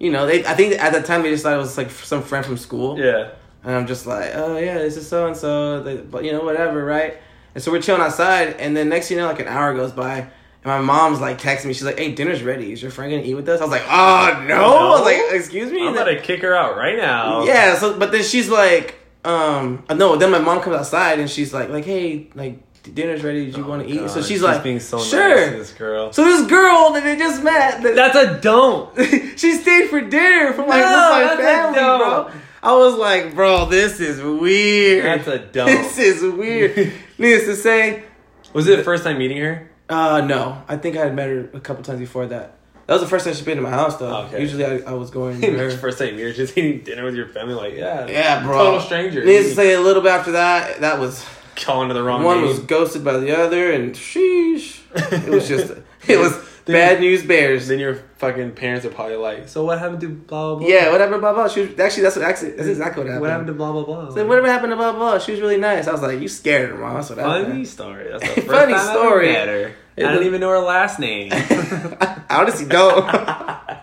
you know, they I think at the time they just thought it was like some friend from school.
yeah.
And I'm just like, oh yeah, this is so and so, but you know, whatever, right? And so we're chilling outside, and then next thing you know, like an hour goes by, and my mom's like texting me. She's like, "Hey, dinner's ready. Is your friend gonna eat with us?" I was like, "Oh no!" I was like, "Excuse me."
I'm
And
about
then-
to kick her out right now.
yeah. So, but then she's like, um, uh, no. Then my mom comes outside, and she's like, like, "Hey, like dinner's ready. Did you want to eat?" So
Oh God,
she's, like,
being so
"Sure."
nice to this girl.
So this girl that they just met, that,
That's a don't.
she stayed for dinner from like
No,
with my family, bro. I was like, bro, this is weird.
That's a don't.
This is weird. Needless to say,
Was it the first time meeting her?
uh, no. I think I had met her a couple times before that. That was the first time she'd been to my house, though.
Okay.
Usually, I, I was going to her.
first time you meet her, just eating dinner with your family, like yeah,
yeah, bro.
total stranger.
Needless to say, a little bit after that, that was
calling to the wrong
one
name.
was ghosted by the other, and sheesh, it was just it was bad news bears.
Then your fucking parents are probably like, so what happened to blah blah blah?
Yeah, whatever, blah blah. She was, actually that's what actually that's exactly what happened.
What happened to blah blah blah?
So whatever happened to blah blah? She was really nice. I was like, you scared her, mom. That's what
Funny
happened.
story. That's the first
Funny
time I
story.
met her.
It
I don't
was-
even know her last name.
I honestly don't. I,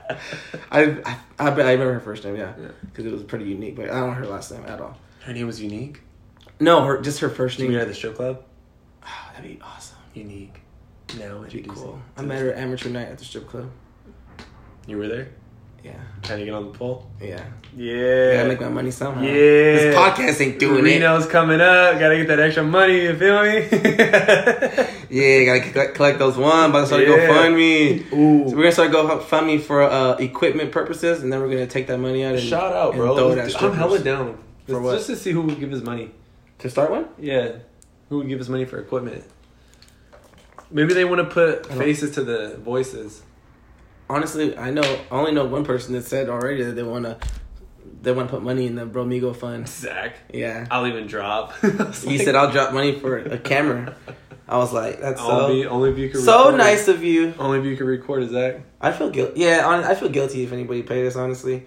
I I remember her first name, yeah,
Yeah.
because it was pretty unique. But I don't know her last name at all.
her name was unique.
No, her just her first
Did you
name.
meet at the strip club?
Oh, that'd be awesome.
Unique. Now
That'd be cool. I met her at amateur night at the strip club.
You were there,
Yeah,
trying to get on the pole.
yeah.
Yeah.
Gotta make my money somehow.
Yeah.
This podcast ain't doing
Reno's coming up. Gotta get that extra money. You feel me?
it. Yeah, gotta collect, collect those one. About to start
Yeah.
to go fund me.
Ooh.
So we're gonna start go fund me for uh, equipment purposes, and then we're gonna take that money out and
Shout out,
and
bro.
throw it at
I'm
strippers.
hella down.
For
Just-
what?
Just to see who would give us money.
to start one.
Yeah. Who would give us money for equipment? Maybe they want to put faces to the voices.
Honestly, I know I only know one person that said already that they wanna they wanna put money in the Bromigo fund.
Zach.
Yeah.
I'll even drop.
He said I'll drop money for a camera. I was like, that's so
only if you can
so
record.
nice of you.
Only if you can record it, Zach.
I feel guilty. Yeah, I feel guilty if anybody paid us. Honestly,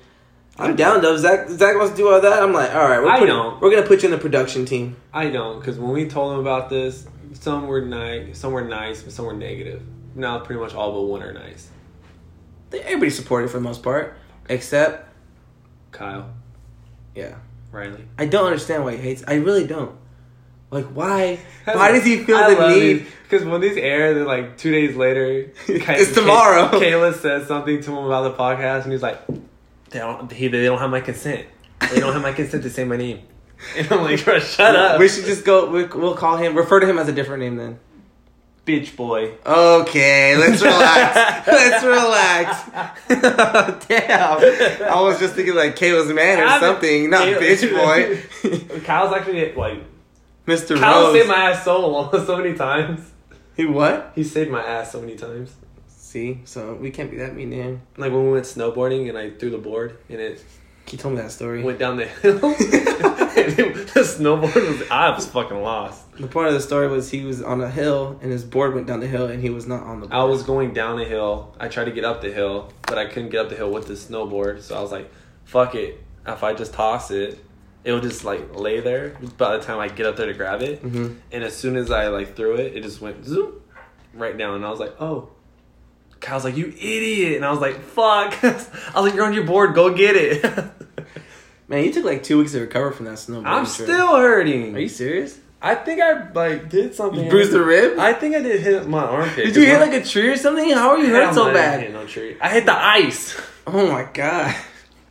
I'm down though. Zach Zach wants to do all that. I'm like, all right, we're
I
putting-
don't.
We're gonna put you in the production team.
I don't, because when we told them about this, some were nice, some were nice, but some were negative. Now pretty much all but one are nice.
Everybody supported for the most part, except
Kyle,
yeah.
Riley.
I don't understand why he hates. I really don't. Like why? Why does he feel
I
the need?
Because when these air, they're like two days later.
It's tomorrow.
Kayla says something to him about the podcast, and he's like, "They don't. He, they don't have my consent. They don't have my consent to say my name." And I'm like, "Bro, "Shut up,
We should just go. We, we'll call him. Refer to him as a different name then.
bitch boy."
Okay, let's relax. let's relax. Damn. I was just thinking like Kayla's man or
I'm-
something, not
Kayla-
bitch boy.
Kyle's actually like
Mr.
Kyle
Rose.
saved my ass so long, so many times.
he what?
He saved my ass so many times.
See, so we can't be that mean to him.
Like when we went snowboarding and I threw the board and it
He told me that story.
went down the hill. the snowboard was I was fucking lost.
The point of the story was he was on a hill and his board went down the hill and he was not on the board.
I was going down a hill. I tried to get up the hill, but I couldn't get up the hill with the snowboard. So I was like, "Fuck it! If I just toss it, it'll just like lay there." By the time I get up there to grab it,
Mhm.
and as soon as I like threw it, it just went zoom right down. And I was like, "Oh." Kyle's like, "You idiot!" And I was like, "Fuck!" I was like, "You're on your board. Go get it."
Man, you took like two weeks to recover from that snowboard.
I'm
trip.
still hurting.
Are you serious?
I think I like did something.
You bruised the rib?
I think I did hit my armpit.
Did you hit like a tree or something? How are you hurt so bad?
I hit no tree. I hit the ice.
Oh my god.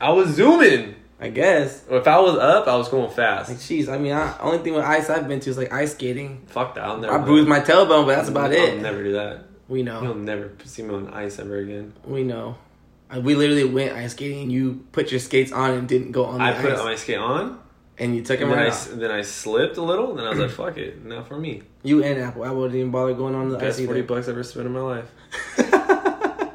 I was zooming.
I guess.
If I was up, I was going fast.
Like, jeez, I mean, I, only thing with ice I've been to is like ice skating.
Fuck that. I'll never.
I bruised my tailbone, but that's about
I'll
it.
never do that.
We know.
You'll never see me on ice ever again.
We know. We literally went ice skating. and You put your skates on and didn't go on the ice.
I
ice,
put my skate on,
and you took
and
them
then I,
right
s-
off.
then I slipped a little, and then I was like, "Fuck it, not for me."
You and Apple. Apple didn't even bother going on the
Best
ice
forty
either.
bucks I ever spent in my life.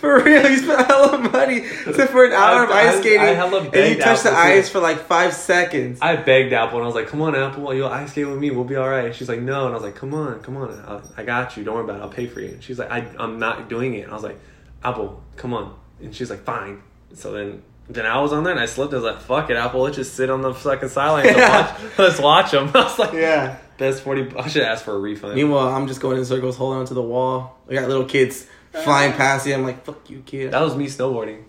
For real, you spent a hella money to for an hour of ice skating,
I hella
and you touched the
Apple, too.
ice for like five seconds.
I begged Apple, and I was like, "Come on, Apple, you'll ice skate with me. We'll be all right." She's like, "No," and I was like, "Come on, come on, I'll, I got you. Don't worry about it. I'll pay for you." And she's like, I, "I'm not doing it." And I was like, "Apple, come on," and she's like, "Fine." So then. Then I was on there and I slipped. I was like, "Fuck it, Apple. Let's just sit on the fucking sideline. and watch, let's watch them." I was like,
yeah.
Best forty. I should ask for a refund.
Meanwhile, I'm just going in circles, holding onto the wall. I got little kids flying ah. past you. I'm like, "Fuck you, kid."
That was me snowboarding.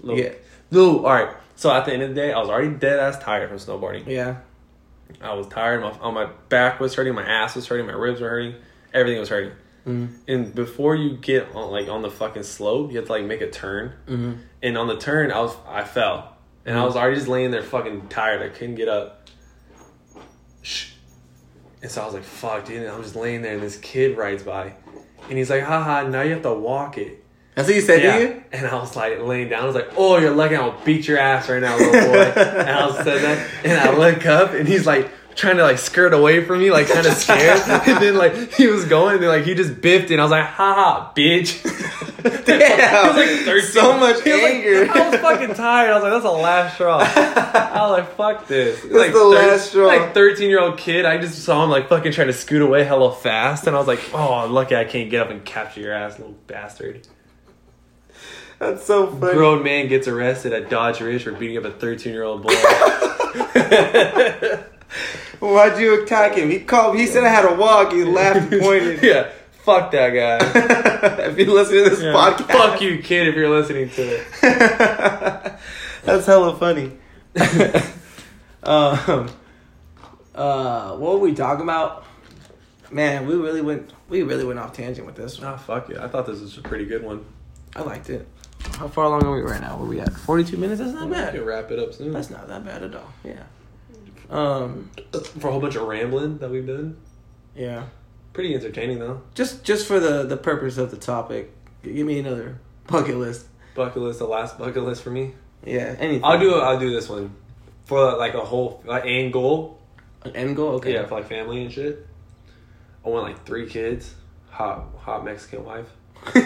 Little-
Yeah.
No, all right. So at the end of the day, I was already dead ass tired from snowboarding.
Yeah.
I was tired. My, my back was hurting. My ass was hurting. My ribs were hurting. Everything was hurting.
Mm-hmm.
And before you get on like on the fucking slope, you have to like make a turn.
Mm-hmm.
And on the turn, I was I fell, and I was already just laying there fucking tired. I couldn't get up. Shh. And so I was like, "Fuck, dude!" And I'm just laying there, and this kid rides by, and he's like, "Haha, now you have to walk it."
That's what you said
Yeah.
to you.
And I was like laying down. I was like, "Oh, you're lucky I'll beat your ass right now, little boy." and I said that, and I look up, and he's like trying to like skirt away from me, like kind of scared. and then like he was going, and then like he just biffed, and I was like, "Ha ha, bitch."
Damn.
Was like 13.
So much
was like-
anger.
I was fucking tired. I was like, "That's the last straw." I was like, "Fuck this." like
the last straw.
Like thirteen year old kid, I just saw him like fucking trying to scoot away hella fast, and I was like, "Oh, I'm lucky I can't get up and capture your ass, little bastard."
That's so funny.
grown man gets arrested at Dodge Ridge for beating up a 13 year old boy.
Why'd you attack him? He called. He said I had a walk. He laughed and pointed.
yeah, fuck that guy.
if you listen to this
Yeah.
podcast,
Fuck you, kid, if you're listening to it.
That's hella funny. um, uh, what were we talking about? Man, we really went. We really went off tangent with this one.
Oh, fuck it. I thought this was a pretty good one.
I liked it. How far along are we right now? Where we at? Forty-two minutes. That's not
We
bad.
We can wrap it up soon.
That's not that bad at all. Yeah. Um.
For a whole bunch of rambling that we've done.
Yeah.
Pretty entertaining, though.
Just just for the the purpose of the topic, give me another bucket list.
Bucket list, the last bucket list for me.
Yeah. Anything.
I'll do I'll do this one. For like a whole like end goal.
an end goal. Okay.
Yeah, for like family and shit. I want like three kids. Hot hot Mexican wife.
okay.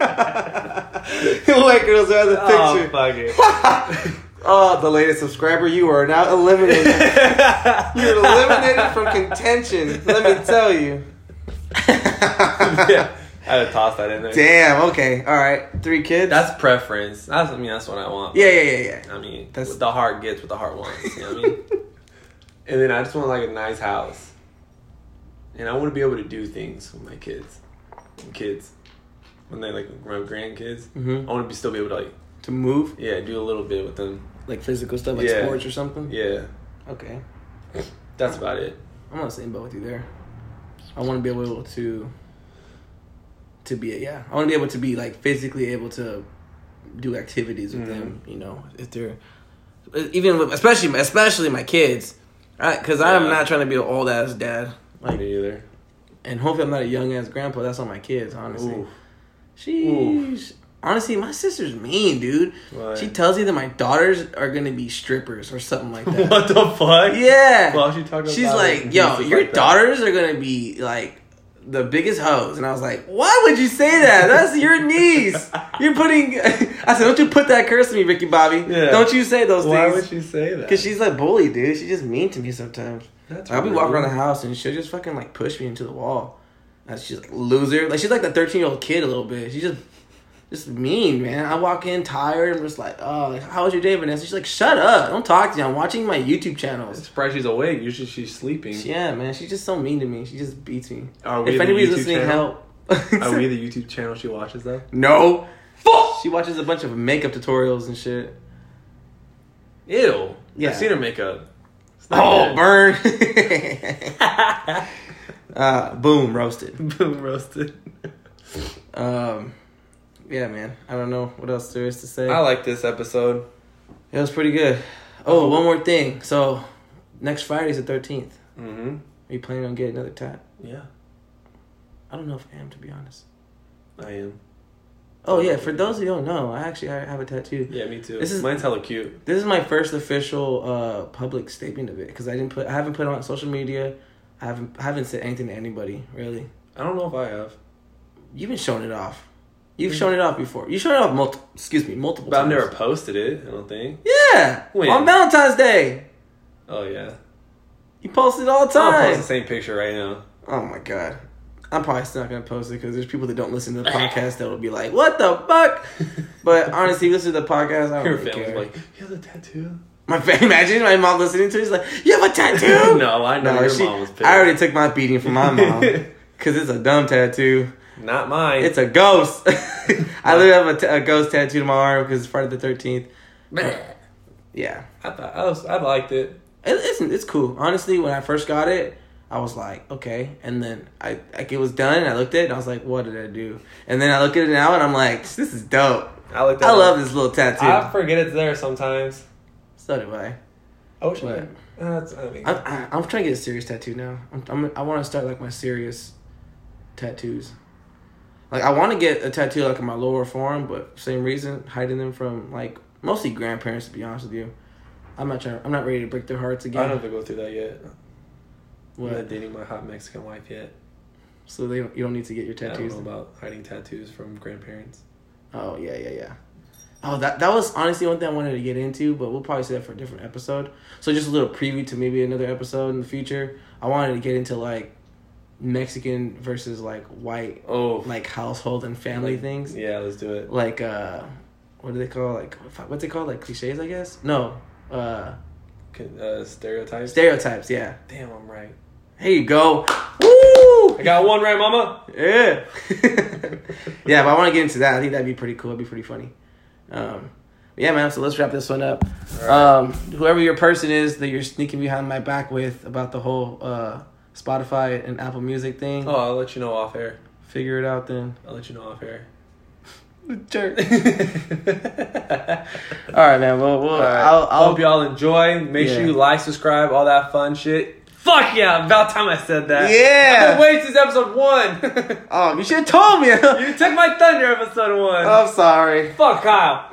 White girls are the picture?
Oh, fuck it.
Oh, the latest subscriber, you are now eliminated. You're eliminated from contention. Let me tell you.
yeah, I had to toss that in there.
Damn. Okay. All right. Three kids.
That's preference. That's I mean that's what I want.
yeah, yeah, yeah, yeah.
I mean
That's-
what the heart gets what the heart wants. You know what I mean? and then I just want like a nice house, and I want to be able to do things with my kids, kids, when they like my grandkids.
Mhm.
I want to be still be able to like
To move,
yeah do a little bit with them.
like physical stuff, like
Yeah.
sports or something.
Yeah,
Okay.
that's about it.
I'm on the same boat with you there. I want to be able to to be yeah. I want to be able to be like physically able to do activities with
Mhm.
them. You know, if they're even with, especially especially my kids, because I'm not trying to be an old ass dad. Like,
Me either.
and hopefully I'm not a young ass grandpa. That's on my kids, honestly.
Ooh.
Sheesh. Honestly, my sister's mean, dude.
Why?
She tells you that my daughters are gonna be strippers or something like that.
what the fuck?
Yeah.
Well, she talking
She's like, yo, your
like that.
daughters are gonna be like the biggest hoes, and I was like, why would you say that? That's your niece. You're putting. I said, don't you put that curse on me, Ricky Bobby.
Yeah.
Don't you say those
Why
things.
Why would she say that?
Because she's like bully, dude. She's just mean to me sometimes.
That's
I'll be walking around the house and she'll just fucking like push me into the wall. And she's like loser. Like she's like the thirteen year old kid a little bit. She just just mean, man. I walk in tired. I'm just like, oh, like, how was your day, Vanessa? She's like, shut up. Don't talk to me. I'm watching my YouTube
I'm surprised she's awake. Usually she's sleeping.
Yeah, man. She's just so mean to me. She just beats me.
Are we
If
the
anybody's
YouTube
listening,
channel?
help.
Are we the YouTube channel she watches though?
no. Fuck. She watches a bunch of makeup tutorials and shit.
Ew.
Yeah.
I've seen her makeup.
Oh,
good.
burn. uh, boom, roasted.
Boom roasted.
Um, yeah, man. I don't know what else there is to say.
I like this episode.
It was pretty good. Oh, one more thing. So, next Friday's the thirteenth.
Mm-hmm.
Are you planning on getting another tat?
Yeah,
I don't know if I am, to be honest.
I am.
Oh yeah, for those who don't know, I actually I have a tattoo.
Yeah, me too.
This is-
Mine's hella cute.
This is my first official uh public statement of it because I didn't put I haven't put it on social media. I haven't I haven't said anything to anybody really.
I don't know if I have,
You've been showing it off. You've shown it off before. You showed it off multiple. Excuse me, multiple.
but I've never posted it. I don't think.
Yeah,
When?
on Valentine's Day,
Oh yeah.
you post it all the time.
I'll post the same picture right now.
Oh my god. I'm probably still not gonna post it because there's people that don't listen to the podcast that will be like, "What the fuck?" But honestly, listen to the podcast. I don't
Your
really
family's
care.
like, you have a tattoo?
my imagine my mom listening to it. She's like, "You have a tattoo?"
no, I know
No,
your
she-
mom was pissed.
I already took my beating from my mom because it's a dumb tattoo.
Not mine.
It's a ghost. I literally have a, t- a ghost tattoo to my arm because it's Friday the thirteenth. Yeah,
I thought I was. I liked it.
it, it's it's cool. Honestly, when I first got it, I was like, okay, and then I like it was done. And I looked at it and I was like, what did I do? And then I look at it now and I'm like, this is dope.
I looked. At
I love this little tattoo.
I forget it's there sometimes.
so do I.
I wish.
But-
I, uh, that's, I mean,
I'm, I'm trying to get a serious tattoo now. I'm, I'm I want to start like my serious tattoos. Like I want to get a tattoo like in my lower forearm, but same reason, hiding them from like mostly grandparents. To be honest with you, I'm not trying. I'm not ready to break their hearts again.
I don't have to go through that yet. I'm
What?
not dating my hot Mexican wife yet.
So they don't, you don't need to get your
I don't
tattoos.
know about hiding tattoos from grandparents.
Oh yeah, yeah, yeah. Oh, that that was honestly one thing I wanted to get into, but we'll probably say that for a different episode. So just a little preview to maybe another episode in the future. I wanted to get into like Mexican versus like white
Oh,
like household and family things.
Yeah, let's do it.
Like uh what do they call like what's it called? Like cliches, I guess? No. Uh
Uh, stereotypes.
stereotypes, yeah.
Damn, I'm right.
Here you go. Woo!
I got one right, Mama.
Yeah. yeah, but I want to get into that. I think that'd be pretty cool. It'd be pretty funny. Um, yeah, man. So let's wrap this one up.
Right.
Um, whoever your person is that you're sneaking behind my back with about the whole uh, Spotify and Apple Music thing,
Oh, I'll let you know off air.
figure it out then.
I'll let you know off air.
Jerk.
All
right, man. Well, we'll
right.
I'll, I'll
Hope y'all enjoy. Make sure you like, subscribe, all that fun shit. Fuck yeah! About time I said that.
Yeah.
I've been waiting since episode one.
Oh, you should have told me.
you took my thunder, episode one.
I'm sorry.
Fuck Kyle.